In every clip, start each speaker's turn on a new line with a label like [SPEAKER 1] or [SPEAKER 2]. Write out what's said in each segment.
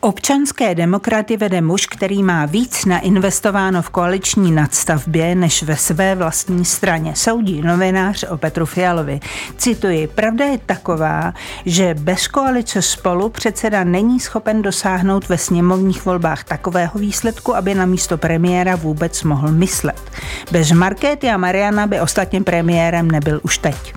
[SPEAKER 1] Občanské demokraty vede muž, který má víc nainvestováno v koaliční nadstavbě než ve své vlastní straně. Soudí novinář o Petru Fialovi. Cituji, pravda je taková, že bez koalice spolu předseda není schopen dosáhnout ve sněmovních volbách takového výsledku, aby na místo premiéra vůbec mohl myslet. Bez Markéty a Mariana by ostatně premiérem nebyl už teď.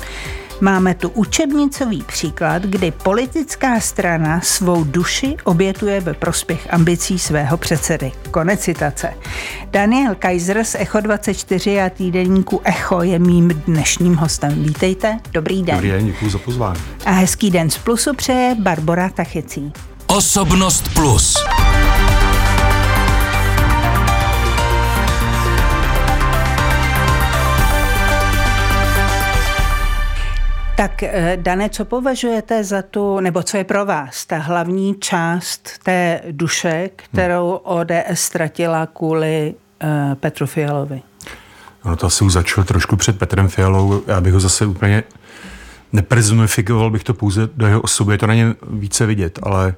[SPEAKER 1] Máme tu učebnicový příklad, kdy politická strana svou duši obětuje ve prospěch ambicí svého předsedy. Konec citace. Daniel Kaiser z Echo 24 a týdenníku Echo je mým dnešním hostem. Vítejte, dobrý den.
[SPEAKER 2] Dobrý den, děkuji za pozvání.
[SPEAKER 1] A hezký den z Plusu přeje Barbara Tachecí.
[SPEAKER 3] Osobnost Plus.
[SPEAKER 1] Tak eh, Dane, co považujete za tu, nebo co je pro vás ta hlavní část té duše, kterou ODS ztratila kvůli uh, Petru Fialovi?
[SPEAKER 2] No to asi už začal trošku před Petrem Fialou. Já bych ho zase úplně nepersonifikoval bych to pouze do jeho osoby, je to na ně více vidět, ale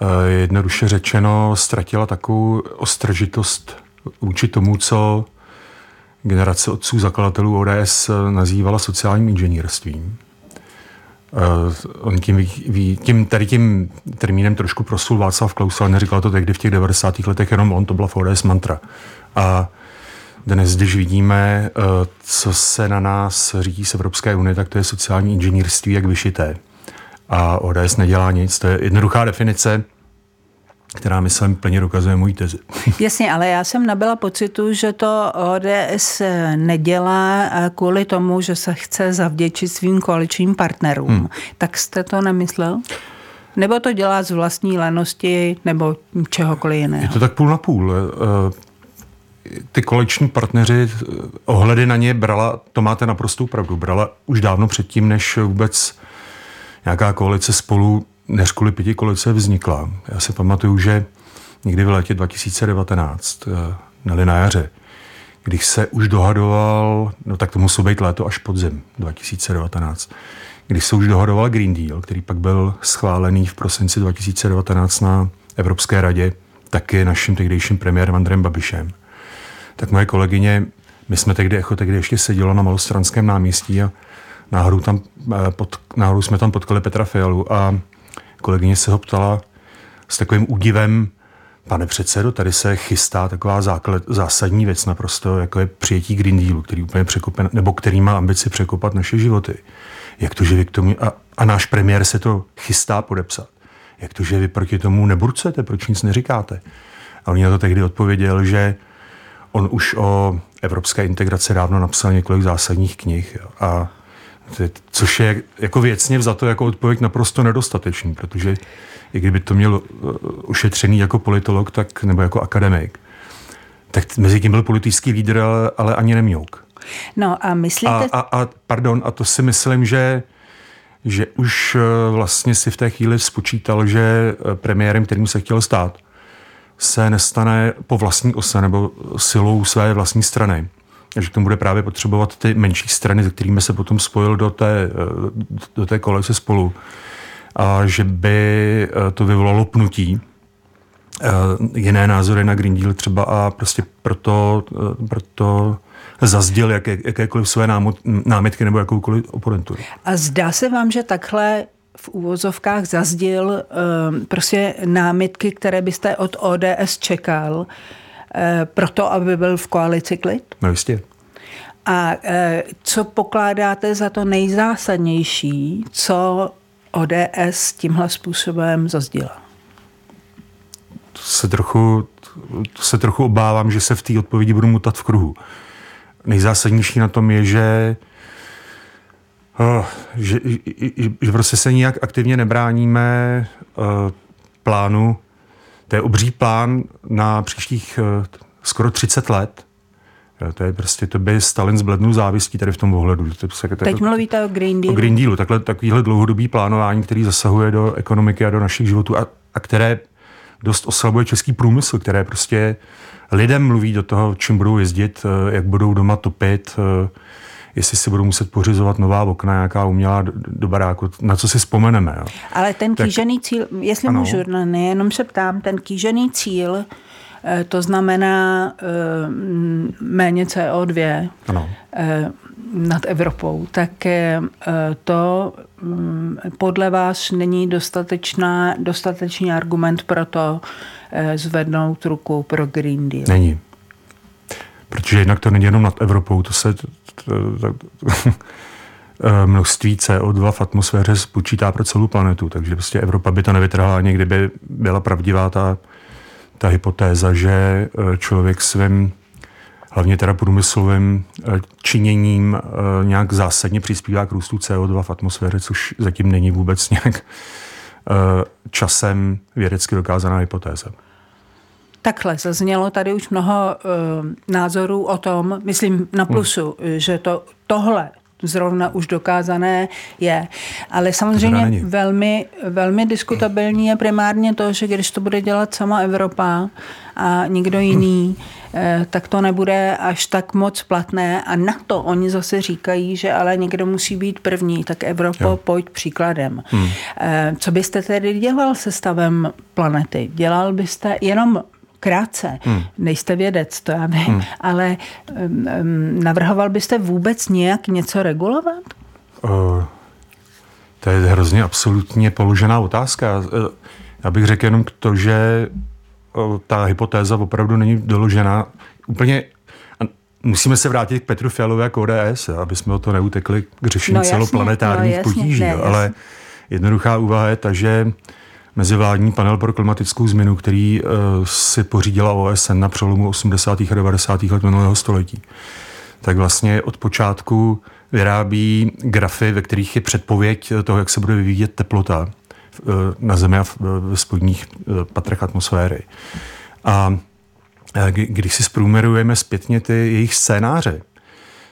[SPEAKER 2] uh, jednoduše řečeno ztratila takovou ostržitost vůči tomu, co generace otců zakladatelů ODS nazývala sociálním inženýrstvím. Uh, on tím, tím, tady tím termínem trošku prosul Václav Klaus, ale neříkal to tehdy v těch 90. letech jenom on, to byla v ODS mantra. A dnes, když vidíme, uh, co se na nás řídí z Evropské unie, tak to je sociální inženýrství jak vyšité. A ODS nedělá nic, to je jednoduchá definice, která myslím plně dokazuje můj tezi.
[SPEAKER 1] Jasně, ale já jsem nabyla pocitu, že to ODS nedělá kvůli tomu, že se chce zavděčit svým koaličním partnerům. Hmm. Tak jste to nemyslel? Nebo to dělá z vlastní lenosti nebo čehokoliv jiného?
[SPEAKER 2] Je to tak půl na půl. Eh, ty koaliční partneři eh, ohledy na ně brala, to máte naprostou pravdu, brala už dávno předtím, než vůbec nějaká koalice spolu než kvůli pěti kolice vznikla. Já si pamatuju, že někdy v létě 2019, eh, neli na jaře, když se už dohadoval, no tak to muselo být léto až podzim 2019, když se už dohadoval Green Deal, který pak byl schválený v prosinci 2019 na Evropské radě, taky naším tehdejším premiérem Andrem Babišem. Tak moje kolegyně, my jsme tehdy, jako tehdy ještě sedělo na Malostranském náměstí a náhodou, tam, eh, pod, náhodou jsme tam potkali Petra Fialu a kolegyně se ho ptala s takovým údivem, pane předsedo, tady se chystá taková základ, zásadní věc naprosto, jako je přijetí Green Dealu, který úplně překope, nebo který má ambici překopat naše životy. Jak to, že vy k tomu, a, a náš premiér se to chystá podepsat. Jak to, že vy proti tomu neburcujete, proč nic neříkáte? A on na to tehdy odpověděl, že on už o evropské integraci dávno napsal několik zásadních knih a což je jako věcně vzato jako odpověď naprosto nedostatečný, protože i kdyby to měl ušetřený jako politolog tak, nebo jako akademik, tak mezi tím byl politický lídr, ale, ale ani nemňouk.
[SPEAKER 1] No a myslíte...
[SPEAKER 2] A, a, a, pardon, a to si myslím, že že už uh, vlastně si v té chvíli spočítal, že uh, premiérem, kterým se chtěl stát, se nestane po vlastní ose nebo silou své vlastní strany že k tomu bude právě potřebovat ty menší strany, se kterými se potom spojil do té, do té koalice spolu. A že by eh, to vyvolalo pnutí, eh, jiné názory na Green Deal třeba a prostě proto, eh, proto zazděl jaké, jakékoliv své námitky nebo jakoukoliv oponenturu.
[SPEAKER 1] A zdá se vám, že takhle v úvozovkách zazděl prostě námitky, které byste od ODS čekal, Eh, proto, aby byl v koalici klid?
[SPEAKER 2] No jistě.
[SPEAKER 1] A eh, co pokládáte za to nejzásadnější, co ODS tímhle způsobem zazdila?
[SPEAKER 2] To se trochu, to se trochu obávám, že se v té odpovědi budu mutat v kruhu. Nejzásadnější na tom je, že Oh, že, že, že prostě se nijak aktivně nebráníme uh, plánu to je obří plán na příštích uh, skoro 30 let. To je prostě, to by Stalin zblednul závistí tady v tom ohledu. To,
[SPEAKER 1] to, to, Teď mluvíte o Green Dealu.
[SPEAKER 2] O Green Dealu, takhle, takovýhle dlouhodobý plánování, který zasahuje do ekonomiky a do našich životů a, a které dost oslabuje český průmysl, které prostě lidem mluví do toho, čím budou jezdit, eh, jak budou doma topit, eh, jestli si budou muset pořizovat nová okna, nějaká umělá do, do baráku, na co si vzpomeneme. Jo.
[SPEAKER 1] Ale ten kýžený cíl, jestli ano. můžu, no, nejenom se ptám, ten kýžený cíl, eh, to znamená méně CO2 ano. nad Evropou, tak to mm, podle vás není dostatečná, dostatečný argument pro to zvednout ruku pro Green Deal.
[SPEAKER 2] Není. Protože jednak to není jenom nad Evropou, to se eh, množství CO2 v atmosféře spočítá pro celou planetu, takže prostě Evropa by to nevytrhla ani kdyby byla pravdivá ta, ta hypotéza, že eh, člověk svým hlavně teda průmyslovým eh, činěním nějak zásadně přispívá k růstu CO2 v atmosféře, což zatím není vůbec nějak časem vědecky dokázaná hypotéza.
[SPEAKER 1] Takhle, zaznělo tady už mnoho uh, názorů o tom, myslím na hmm. plusu, hmm. že to tohle zrovna už dokázané je. Ale samozřejmě velmi, velmi diskutabilní je primárně to, že když to bude dělat sama Evropa a nikdo jiný, hmm. tak to nebude až tak moc platné. A na to oni zase říkají, že ale někdo musí být první, tak Evropa jo. pojď příkladem. Hmm. Eh, co byste tedy dělal se stavem planety? Dělal byste jenom krátce. Hmm. Nejste vědec, to já vím, hmm. ale um, navrhoval byste vůbec nějak něco regulovat? Uh,
[SPEAKER 2] to je hrozně absolutně položená otázka. Eh, já bych řekl jenom to, že ta hypotéza opravdu není doložena úplně Musíme se vrátit k Petru Fialovi a k ODS, aby jsme o to neutekli k řešení no, celoplanetárních no, potíží. Ne, ale jednoduchá úvaha je ta, že mezivládní panel pro klimatickou změnu, který uh, si pořídila OSN na přelomu 80. a 90. let minulého století. Tak vlastně od počátku vyrábí grafy, ve kterých je předpověď toho, jak se bude vyvíjet teplota uh, na Zemi a ve spodních patrech atmosféry. A když si zprůměrujeme zpětně ty jejich scénáře,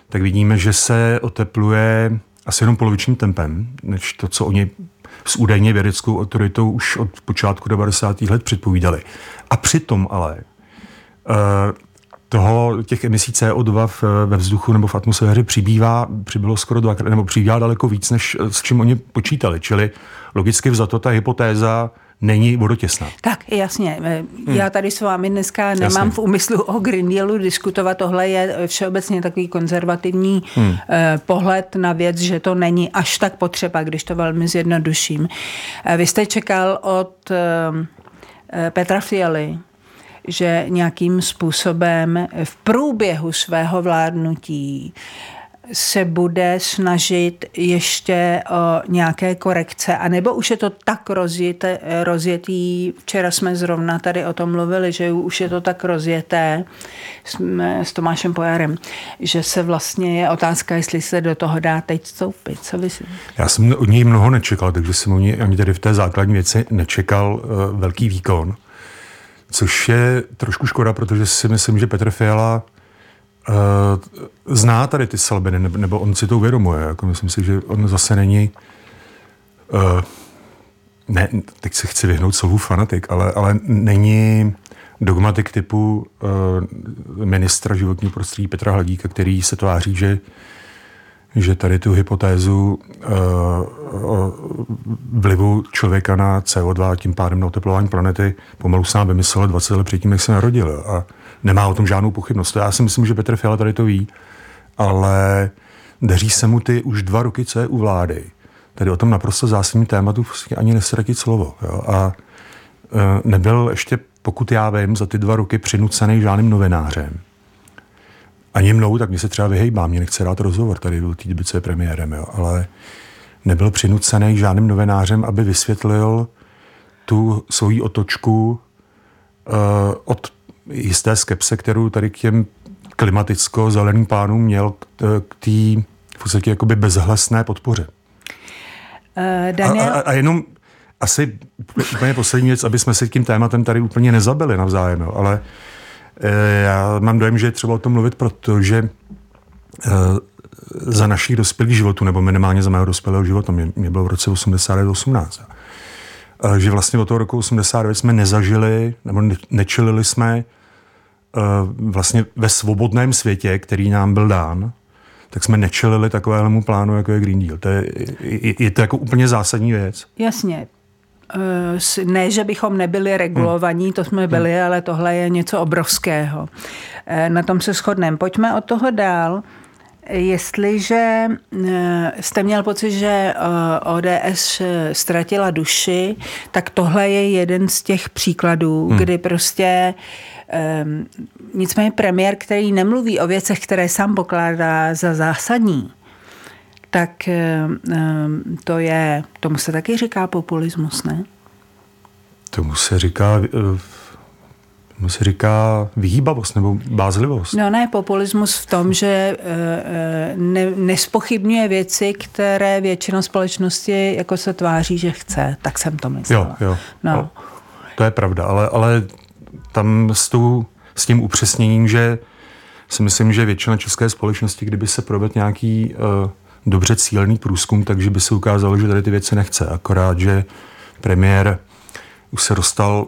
[SPEAKER 2] tak vidíme, že se otepluje asi jenom polovičním tempem, než to, co oni s údajně vědeckou autoritou už od počátku 90. let předpovídali. A přitom ale uh, toho, těch emisí CO2 v, ve vzduchu nebo v atmosféře přibývá, přibylo skoro dvakrát, nebo přibývá daleko víc, než s čím oni počítali. Čili logicky vzato ta hypotéza není vodotěsná.
[SPEAKER 1] Tak, jasně. Hmm. Já tady s vámi dneska nemám jasně. v úmyslu o Green Dealu diskutovat. Tohle je všeobecně takový konzervativní hmm. eh, pohled na věc, že to není až tak potřeba, když to velmi zjednoduším. Eh, vy jste čekal od eh, eh Petra Fialy, že nějakým způsobem v průběhu svého vládnutí se bude snažit ještě o nějaké korekce, anebo už je to tak rozjeté, rozjetý, včera jsme zrovna tady o tom mluvili, že už je to tak rozjeté s, s Tomášem Pojarem, že se vlastně je otázka, jestli se do toho dá teď vstoupit. Co vy si...
[SPEAKER 2] Já jsem od něj mnoho nečekal, takže jsem od něj ani tady v té základní věci nečekal uh, velký výkon, což je trošku škoda, protože si myslím, že Petr Fiala uh, zná tady ty slabiny, nebo, on si to uvědomuje. Jako myslím si, že on zase není uh, ne, teď se chci vyhnout slovu fanatik, ale, ale není dogmatik typu uh, ministra životního prostředí Petra Hladíka, který se tváří, že že tady tu hypotézu uh, vlivu člověka na CO2 a tím pádem na oteplování planety pomalu sám vymyslel 20 let předtím, jak se narodil. A nemá o tom žádnou pochybnost. Já si myslím, že Petr Fiala tady to ví, ale daří se mu ty už dva roky, co je u vlády. Tady o tom naprosto zásadním tématu prostě ani nesratit slovo. Jo? A e, nebyl ještě, pokud já vím, za ty dva roky přinucený žádným novinářem. Ani mnou, tak mě se třeba vyhejbá, mě nechce dát rozhovor tady do té co je premiérem, jo? ale nebyl přinucený žádným novinářem, aby vysvětlil tu svoji otočku uh, od jisté skepse, kterou tady k těm klimaticko-zeleným plánům měl k té v podstatě jakoby bezhlasné podpoře. Uh, Daniel... a, a, a jenom asi úplně poslední věc, aby jsme se tím tématem tady úplně nezabili navzájem, jo, ale e, já mám dojem, že je třeba o tom mluvit, protože e, za našich dospělých životů, nebo minimálně za mého dospělého života, mě, mě bylo v roce 89-18, e, že vlastně od toho roku 89 jsme nezažili, nebo nečelili jsme Eh, vlastně ve svobodném světě, který nám byl dán, tak jsme nečelili takovému plánu, jako je Green Deal. To je, je, je to jako úplně zásadní věc.
[SPEAKER 1] Jasně. Eh, ne, že bychom nebyli regulovaní, to jsme byli, hmm. ale tohle je něco obrovského. Eh, na tom se shodneme. Pojďme od toho dál. Jestliže eh, jste měl pocit, že ODS ztratila duši, tak tohle je jeden z těch příkladů, hmm. kdy prostě nicméně premiér, který nemluví o věcech, které sám pokládá za zásadní, tak eh, eh, to je, tomu se taky říká populismus, ne?
[SPEAKER 2] Tomu se říká eh, tomu se říká vyhýbavost nebo bázlivost.
[SPEAKER 1] No ne, populismus v tom, že ne, nespochybňuje věci, které většina společnosti jako se tváří, že chce. Tak jsem to myslela.
[SPEAKER 2] Jo, jo. No. to je pravda, ale, ale tam s, tou, s tím upřesněním, že si myslím, že většina české společnosti, kdyby se provedl nějaký uh, dobře cílený průzkum, takže by se ukázalo, že tady ty věci nechce. Akorát, že premiér už se dostal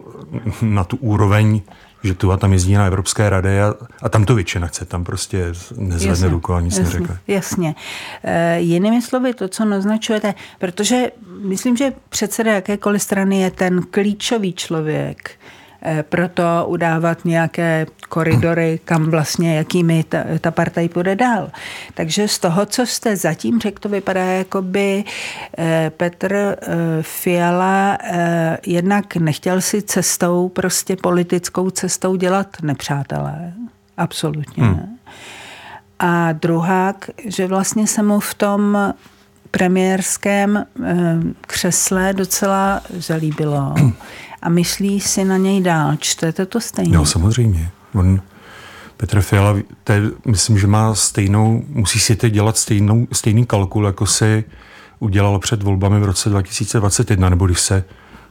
[SPEAKER 2] na tu úroveň, že tu a tam jezdí na Evropské rady a, a tam to většina chce, tam prostě nezvedne ruku a nic
[SPEAKER 1] jasně,
[SPEAKER 2] neřekne.
[SPEAKER 1] Jasně. E, jinými slovy, to, co naznačujete, protože myslím, že předseda jakékoliv strany je ten klíčový člověk, proto udávat nějaké koridory, kam vlastně, jakými ta, ta partaj půjde dál. Takže z toho, co jste zatím řekl, to vypadá, jako by eh, Petr eh, Fiala jednak nechtěl si cestou, prostě politickou cestou dělat nepřátelé. Absolutně hmm. A druhák, že vlastně se mu v tom premiérském křesle docela zalíbilo a myslí si na něj dál. Čtete to stejně?
[SPEAKER 2] No, samozřejmě. On, Petr Fiala, te, myslím, že má stejnou, musí si teď dělat stejnou, stejný kalkul, jako si udělal před volbami v roce 2021, nebo když se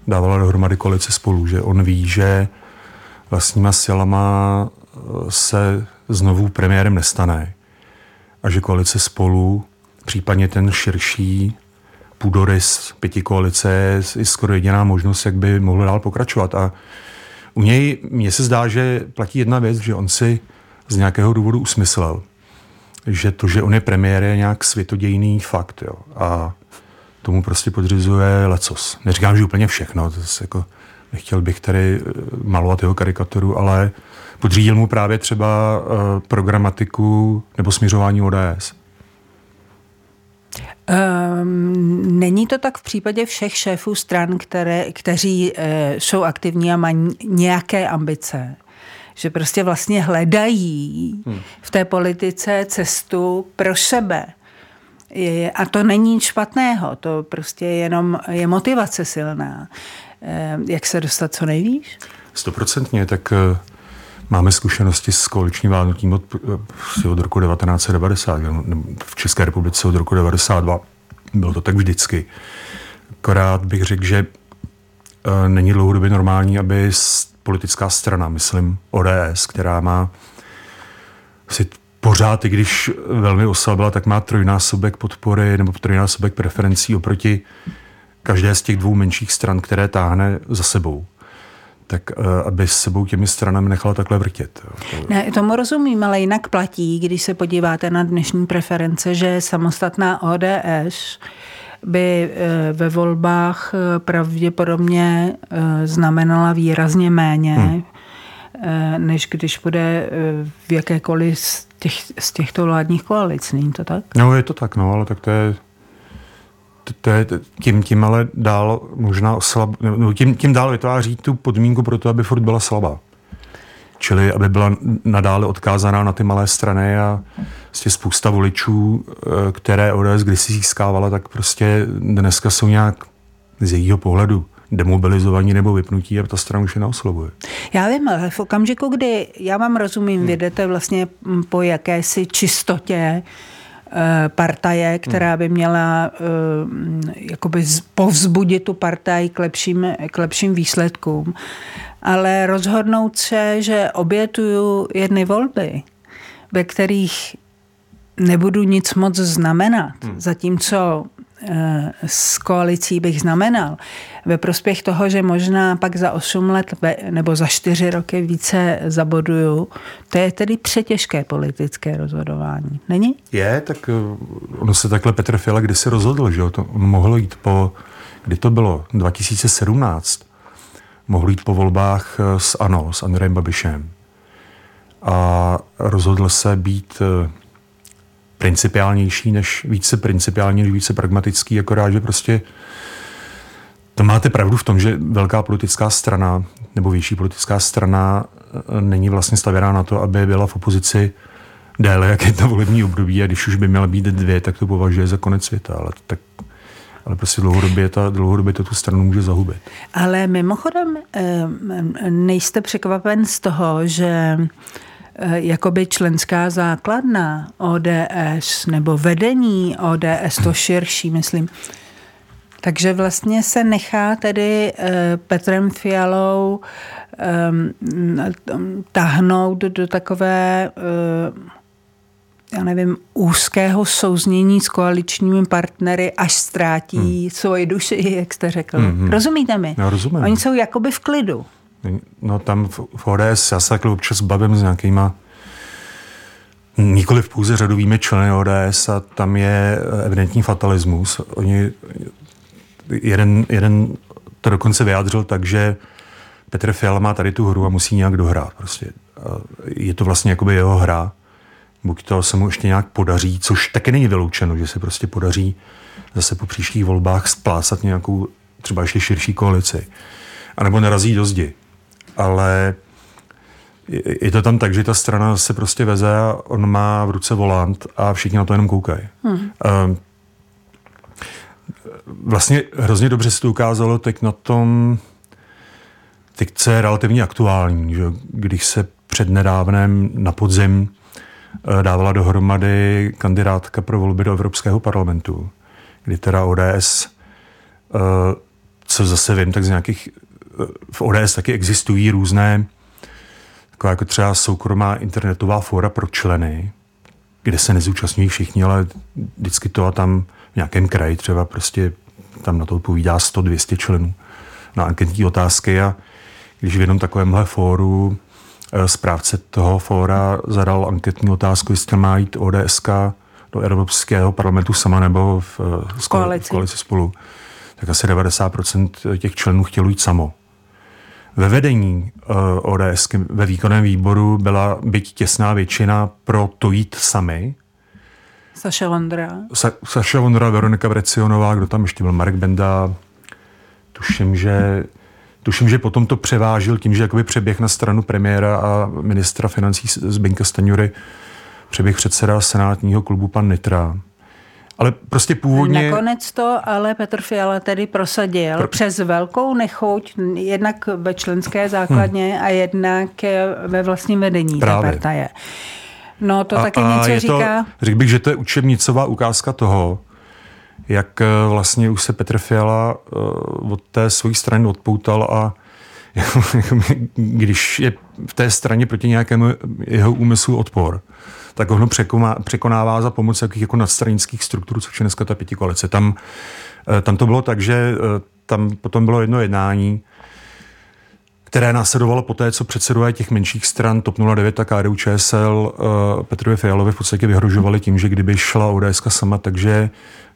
[SPEAKER 2] dávala dohromady koalice spolu, že on ví, že vlastníma silama eh, se znovu premiérem nestane a že koalice spolu, případně ten širší půdorys pěti koalice je skoro jediná možnost, jak by mohl dál pokračovat. A u něj mně se zdá, že platí jedna věc, že on si z nějakého důvodu usmyslel, že to, že on je premiér, je nějak světodějný fakt. Jo. A tomu prostě podřizuje lecos. Neříkám, že úplně všechno, to je jako, nechtěl bych tady eh, malovat jeho karikaturu, ale podřídil mu právě třeba uh, programatiku nebo směřování ODS.
[SPEAKER 1] Um, není to tak v případě všech šéfů stran, které, kteří uh, jsou aktivní a mají nějaké ambice? Že prostě vlastně hledají hmm. v té politice cestu pro sebe. Je, a to není nic špatného, to prostě je jenom je motivace silná. Uh, jak se dostat co nejvíc?
[SPEAKER 2] Stoprocentně, tak uh Máme zkušenosti s koaličním vládnutím od, od roku 1990, v České republice od roku 1992. Bylo to tak vždycky. Akorát bych řekl, že e, není dlouhodobě normální, aby politická strana, myslím ODS, která má si pořád, i když velmi oslabila, tak má trojnásobek podpory nebo trojnásobek preferencí oproti každé z těch dvou menších stran, které táhne za sebou tak eh, aby s sebou těmi stranami nechala takhle vrtět.
[SPEAKER 1] Ne, tomu rozumím, ale jinak platí, když se podíváte na dnešní preference, že samostatná ODS by eh, ve volbách eh, pravděpodobně znamenala výrazně méně, hmm. než když bude v jakékoliv z, těch, z těchto vládních koalic. Není to tak?
[SPEAKER 2] No, je to tak, no, ale tak to je to je tím, tím ale dál možná oslab, no, tím, tím dál vytváří tu podmínku pro to, aby furt byla slabá. Čili aby byla nadále odkázaná na ty malé strany a vlastně spousta voličů, eh, které ODS kdysi získávala, tak prostě dneska jsou nějak z jejího pohledu demobilizovaní nebo vypnutí a ta strana už je neoslovuje.
[SPEAKER 1] Já vím, ale v okamžiku, kdy já vám rozumím, hmm. vědete vlastně po jakési čistotě, partaje, která by měla eh, jakoby povzbudit tu partaj k lepším, k lepším výsledkům. Ale rozhodnout se, že obětuju jedny volby, ve kterých nebudu nic moc znamenat, hmm. zatímco s koalicí bych znamenal ve prospěch toho, že možná pak za 8 let nebo za 4 roky více zaboduju, to je tedy přetěžké politické rozhodování. Není?
[SPEAKER 2] Je, tak ono se takhle Petr Fiala kdysi rozhodl, že to on mohl jít po, kdy to bylo, 2017, mohl jít po volbách s ANO, s Andrejem Babišem. A rozhodl se být principiálnější, než více principiální, než více pragmatický, akorát, že prostě to máte pravdu v tom, že velká politická strana nebo větší politická strana e, není vlastně stavěná na to, aby byla v opozici déle, jak je to volební období a když už by měla být dvě, tak to považuje za konec světa, ale tak ale prostě dlouhodobě, ta, dlouhodobě to tu stranu může zahubit.
[SPEAKER 1] Ale mimochodem e, nejste překvapen z toho, že Eh, jakoby členská základna ODS nebo vedení ODS, to širší, myslím. Takže vlastně se nechá tedy eh, Petrem Fialou ehm, tahnout do takové eh, já nevím, úzkého souznění s koaličními partnery, až ztrátí hmm. svoji duši, jak jste řekl. Hmm. Rozumíte mi?
[SPEAKER 2] Já rozumím.
[SPEAKER 1] Oni jsou jakoby v klidu.
[SPEAKER 2] No tam v ODS, já se takhle občas bavím s nějakýma nikoli v pouze řadovými členy ODS a tam je evidentní fatalismus. Oni, jeden, jeden to dokonce vyjádřil tak, že Petr Fiala má tady tu hru a musí nějak dohrát. Prostě. Je to vlastně jakoby jeho hra. Buď to se mu ještě nějak podaří, což taky není vyloučeno, že se prostě podaří zase po příštích volbách splásat nějakou třeba ještě širší koalici. A nebo narazí do zdi ale je to tam tak, že ta strana se prostě veze a on má v ruce volant a všichni na to jenom koukají. Hmm. Vlastně hrozně dobře se to ukázalo teď na tom, teď co je relativně aktuální, že když se před nedávnem na podzim eh, dávala dohromady kandidátka pro volby do Evropského parlamentu, kdy teda ODS, eh, co zase vím, tak z nějakých v ODS taky existují různé, taková jako třeba soukromá internetová fóra pro členy, kde se nezúčastňují všichni, ale vždycky to a tam v nějakém kraji třeba prostě tam na to odpovídá 100-200 členů na anketní otázky a když v jednom takovémhle fóru eh, správce toho fóra zadal anketní otázku, jestli má jít ODSK do Evropského parlamentu sama nebo v,
[SPEAKER 1] v, koalici. v
[SPEAKER 2] koalici spolu, tak asi 90% těch členů chtělo jít samo. Ve vedení uh, eh, ODS ve výkonném výboru byla byť těsná většina pro to jít sami.
[SPEAKER 1] Saša Vondra.
[SPEAKER 2] Sa, Saša Vondra, Veronika Vrecionová, kdo tam ještě byl, Marek Benda. Tuším, že Tuším, že potom to převážil tím, že jakoby přeběh na stranu premiéra a ministra financí Zbyňka Staňury přeběh předseda senátního klubu pan Nitra. Ale prostě původně...
[SPEAKER 1] Nakonec to ale Petr Fiala tedy prosadil Pro... přes velkou nechuť, jednak ve členské základně hmm. a jednak ve vlastním vedení Právě. té partaje. No to a, taky a něco říká.
[SPEAKER 2] To, řekl bych, že to je učebnicová ukázka toho, jak eh, vlastně už se Petr Fiala uh, od té své strany odpoutal a když je v té straně proti nějakému jeho úmyslu odpor, tak ono překonává za pomoc jakých jako nadstranických struktur, což je dneska ta pěti koalice. Tam, eh, tam to bylo tak, že eh, tam potom bylo jedno jednání, které následovalo po té, co předsedové těch menších stran TOP 09 a KDU ČSL uh, Petrovi Fialovi v podstatě vyhrožovali tím, že kdyby šla ODS sama, takže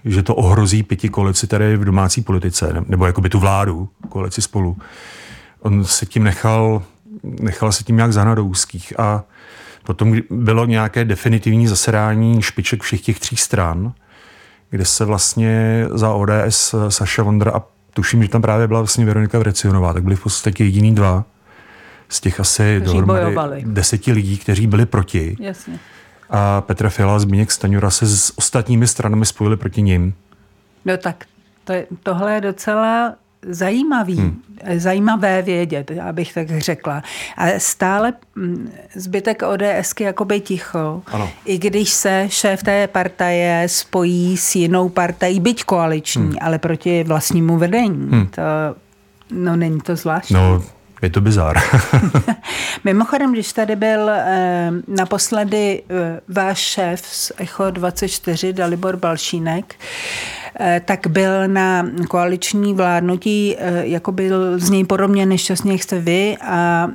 [SPEAKER 2] že to ohrozí pěti koalici tady v domácí politice, nebo jakoby tu vládu, koalici spolu. On se tím nechal, nechal se tím nějak zahnat do úzkých a Potom bylo nějaké definitivní zasedání špiček všech těch tří stran, kde se vlastně za ODS Saša Vondra a tuším, že tam právě byla vlastně Veronika Vrecionová, tak byli v podstatě jediný dva z těch asi dohromady deseti lidí, kteří byli proti.
[SPEAKER 1] Jasně.
[SPEAKER 2] A Petra Fiala a Zbigněk Staňura se s ostatními stranami spojili proti ním.
[SPEAKER 1] No tak to je, tohle je docela zajímavý, hmm. zajímavé vědět, abych tak řekla. A stále mm, zbytek ODSky jakoby ticho, ano. i když se šéf té partaje spojí s jinou partají, byť koaliční, hmm. ale proti vlastnímu vedení. Hmm. To, no není to zvláštní.
[SPEAKER 2] No, je to bizár.
[SPEAKER 1] Mimochodem, když tady byl eh, naposledy eh, váš šéf z Echo 24, Dalibor Balšínek, tak byl na koaliční vládnutí, jako byl z něj podobně nešťastně, jak jste vy a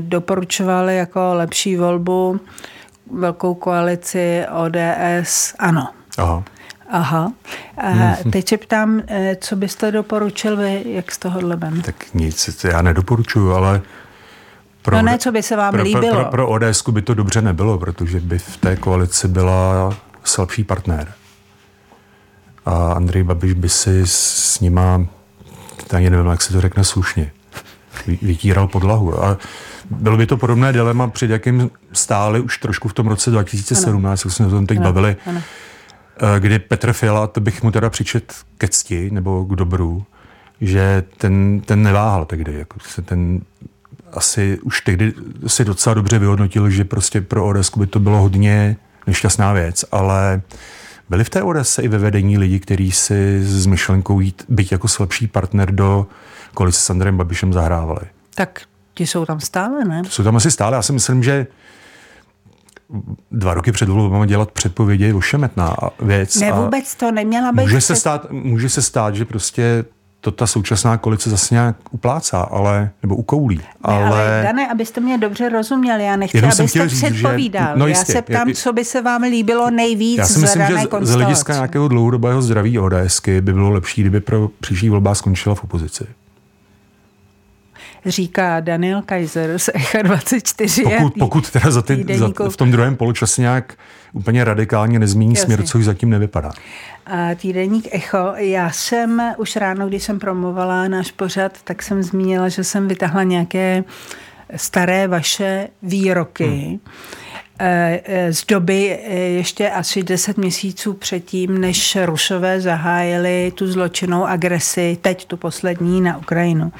[SPEAKER 1] doporučoval jako lepší volbu velkou koalici ODS, ano.
[SPEAKER 2] Aha.
[SPEAKER 1] Aha. A hmm. teď se ptám, co byste doporučil vy, jak z tohohle ven?
[SPEAKER 2] Tak nic, já nedoporučuju, ale
[SPEAKER 1] pro, no ne, co by se vám
[SPEAKER 2] pro,
[SPEAKER 1] líbilo.
[SPEAKER 2] Pro, pro, pro ODS by to dobře nebylo, protože by v té koalici byla slabší partner. A Andrej Babiš by si s nima, ani nevím, jak se to řekne slušně, vytíral podlahu. A bylo by to podobné dilema, před jakým stáli už trošku v tom roce 2017, jak jsme o tom teď ano. bavili, ano. Eh, kdy Petr Fiala, to bych mu teda přičet ke cti nebo k dobru, že ten, ten neváhal tehdy. Jako se ten asi už tehdy si docela dobře vyhodnotil, že prostě pro ODS by to bylo hodně nešťastná věc, ale byli v té ODS i ve vedení lidi, kteří si s myšlenkou jít, být jako slabší partner do koalice s Andrem Babišem zahrávali.
[SPEAKER 1] Tak ti jsou tam stále, ne?
[SPEAKER 2] Jsou tam asi stále. Já si myslím, že dva roky před volbami dělat předpovědi je ošemetná věc.
[SPEAKER 1] Ne, vůbec to neměla být.
[SPEAKER 2] Může se, stát, může se stát, že prostě to ta současná koalice zase nějak uplácá, ale, nebo ukoulí. Ne, ale...
[SPEAKER 1] ale Dane, abyste mě dobře rozuměli, já nechci, abyste říct, předpovídal. Že, no jistě, já se ptám, co by se vám líbilo nejvíc
[SPEAKER 2] Já si myslím, že z, z hlediska nějakého dlouhodobého zdraví ODSky by bylo lepší, kdyby pro příští volba skončila v opozici
[SPEAKER 1] říká Daniel Kaiser z Echa 24.
[SPEAKER 2] Pokud, pokud teda za ty, za, v tom druhém poločase nějak úplně radikálně nezmíní Jasně. směr, což zatím nevypadá.
[SPEAKER 1] A týdeník Echo, já jsem už ráno, když jsem promovala náš pořad, tak jsem zmínila, že jsem vytahla nějaké staré vaše výroky. Hmm eh, eh, z doby eh, ještě asi 10 měsíců předtím, než Rusové zahájili tu zločinnou agresi, teď tu poslední na Ukrajinu.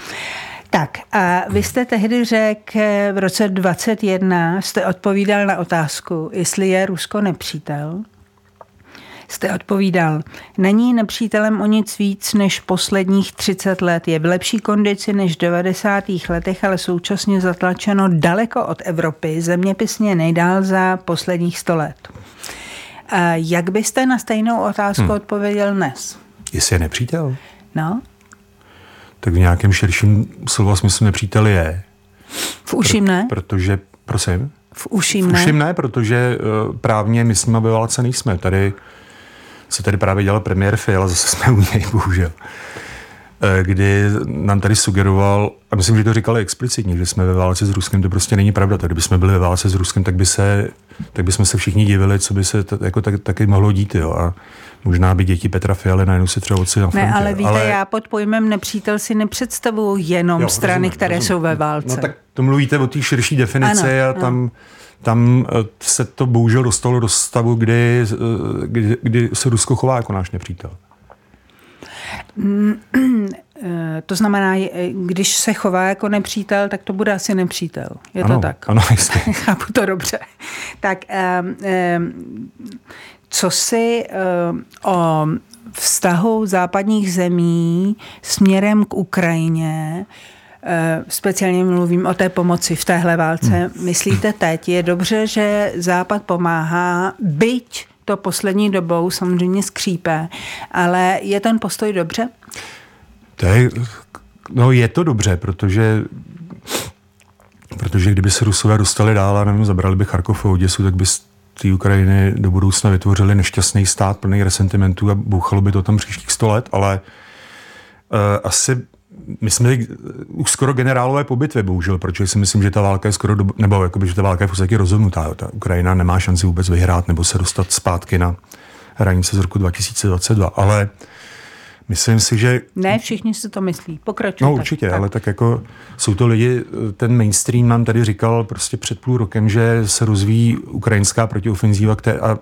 [SPEAKER 1] Tak a vy jste tehdy řekl, v roce 21 jste odpovídal na otázku, jestli je Rusko nepřítel. Jste odpovídal, není nepřítelem o nic víc než posledních 30 let. Je v lepší kondici než v 90. letech, ale současně zatlačeno daleko od Evropy, zeměpisně nejdál za posledních 100 let. A jak byste na stejnou otázku hmm. odpověděl dnes?
[SPEAKER 2] Jestli je nepřítel?
[SPEAKER 1] No
[SPEAKER 2] tak v nějakém širším slova smyslu nepřítel je.
[SPEAKER 1] V uším ne?
[SPEAKER 2] Pro, protože, prosím?
[SPEAKER 1] V uším ne?
[SPEAKER 2] V uším ne, protože uh, právně my s nimi ve válce nejsme. Tady se tady právě dělal premiér Fiala, zase jsme u něj, bohužel. Uh, kdy nám tady sugeroval, a myslím, že to říkali explicitně, že jsme ve válce s Ruskem, to prostě není pravda. Tak kdyby jsme byli ve válce s Ruskem, tak by se, tak by jsme se všichni divili, co by se t- jako tak, taky mohlo dít. Jo. A Možná by děti Petra Fialy najednou si třeba oci na
[SPEAKER 1] frontě. Ne, ale víte, ale... já pod pojmem nepřítel si nepředstavuju jenom jo, strany, rozumím, které rozumím. jsou ve válce.
[SPEAKER 2] No tak to mluvíte o té širší definici ano, a tam, tam eh, se to bohužel dostalo do stavu, kdy, eh, kdy, kdy se Rusko chová jako náš nepřítel.
[SPEAKER 1] Mm, eh, to znamená, když se chová jako nepřítel, tak to bude asi nepřítel. Je
[SPEAKER 2] ano,
[SPEAKER 1] to tak?
[SPEAKER 2] Ano, jistě.
[SPEAKER 1] Chápu to dobře. Tak um, um, co si uh, o vztahu západních zemí směrem k Ukrajině, uh, speciálně mluvím o té pomoci v téhle válce, hmm. myslíte teď? Je dobře, že Západ pomáhá, byť to poslední dobou samozřejmě skřípe, ale je ten postoj dobře?
[SPEAKER 2] To je, no je to dobře, protože protože kdyby se Rusové dostali dál a nevím, zabrali by Charkov a Oděsu, tak by té Ukrajiny do budoucna vytvořili nešťastný stát plný resentimentů a bouchalo by to tam příštích sto let, ale uh, asi my jsme už skoro generálové po bitvě, bohužel, protože si myslím, že ta válka je skoro, do, nebo jakoby, že ta válka je v podstatě rozhodnutá. Jo. Ta Ukrajina nemá šanci vůbec vyhrát nebo se dostat zpátky na hranice z roku 2022. Ale uh, Myslím si, že...
[SPEAKER 1] Ne, všichni si to myslí. Pokračuj.
[SPEAKER 2] No určitě, tak. ale tak jako jsou to lidi, ten mainstream nám tady říkal prostě před půl rokem, že se rozvíjí ukrajinská protiofenzíva, které, a,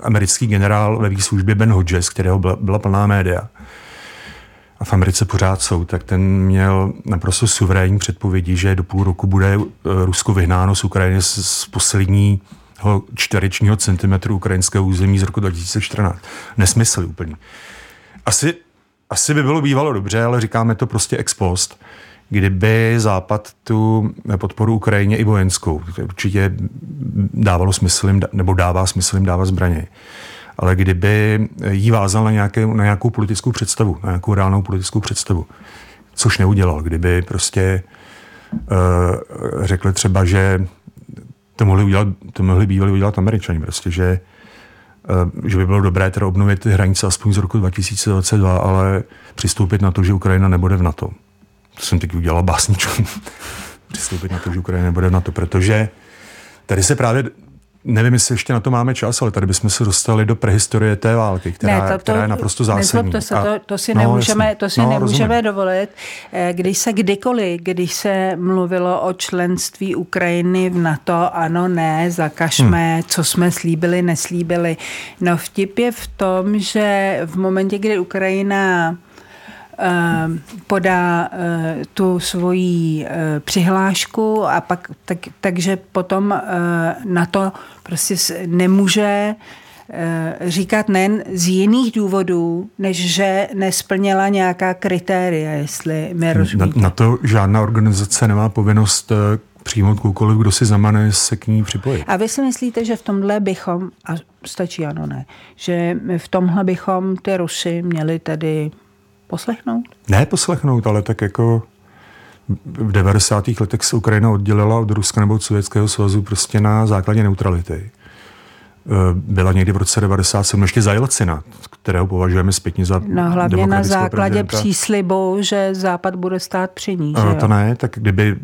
[SPEAKER 2] americký generál ve výslužbě Ben Hodges, kterého byla, byla plná média a v Americe pořád jsou, tak ten měl naprosto suverénní předpovědi, že do půl roku bude eh, Rusko vyhnáno z Ukrajiny z, z posledního čtverečního centimetru ukrajinského území z roku 2014. Nesmysl úplný. Asi, asi by bylo bývalo dobře, ale říkáme to prostě ex post, kdyby Západ tu podporu Ukrajině i vojenskou, určitě dávalo smysl nebo dává smysl jim dávat zbraně. ale kdyby jí vázal na, nějaké, na nějakou politickou představu, na nějakou reálnou politickou představu, což neudělal. Kdyby prostě uh, řekli třeba, že to mohli, udělat, to mohli bývali udělat američani, prostě, že, že by bylo dobré teda obnovit ty hranice aspoň z roku 2022, ale přistoupit na to, že Ukrajina nebude v NATO. To jsem teď udělal básničku. přistoupit na to, že Ukrajina nebude v NATO, protože tady se právě nevím, jestli ještě na to máme čas, ale tady bychom se dostali do prehistorie té války, která, ne, to, to, která je naprosto zásadní.
[SPEAKER 1] To, se, to, to si no, nemůžeme, to si no, nemůžeme dovolit. Eh, když se kdykoliv, když se mluvilo o členství Ukrajiny v NATO, ano, ne, zakažme, hmm. co jsme slíbili, neslíbili. No vtip je v tom, že v momentě, kdy Ukrajina podá eh, tu svoji eh, přihlášku a pak, tak, takže potom na to prostě nemůže říkat nejen z jiných důvodů, než že nesplněla nějaká kritéria, jestli mi rozumíte.
[SPEAKER 2] Na, na to žádná organizace nemá povinnost přijmout koukoliv, kdo si zamane se k ní připojit.
[SPEAKER 1] A vy si myslíte, že v tomhle bychom, a stačí ano, ne, že v tomhle bychom ty Rusy měli tedy poslechnout?
[SPEAKER 2] Ne poslechnout, ale tak jako v 90. letech se Ukrajina oddělila od Ruska nebo od Sovětského svazu prostě na základě neutrality. Eh, byla někdy v roce 97 ještě za Jelcina, kterého považujeme zpětně za
[SPEAKER 1] No hlavně na základě prezidenta. příslibu, že Západ bude stát při ní.
[SPEAKER 2] Že to ne, tak kdyby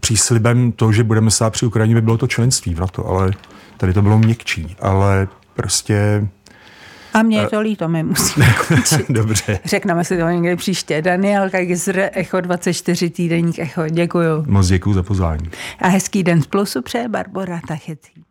[SPEAKER 2] příslibem to, že budeme stát při Ukrajině, by bylo to členství v NATO, ale tady to bylo měkčí. Ale prostě
[SPEAKER 1] a mě je to líto, my musíme končit.
[SPEAKER 2] Dobře.
[SPEAKER 1] Řekneme si to někdy příště. Daniel Kajgizr, Echo 24 týdenník Echo. Děkuju.
[SPEAKER 2] Moc děkuju za pozvání.
[SPEAKER 1] A hezký den z Plusu přeje Barbara Tachecí.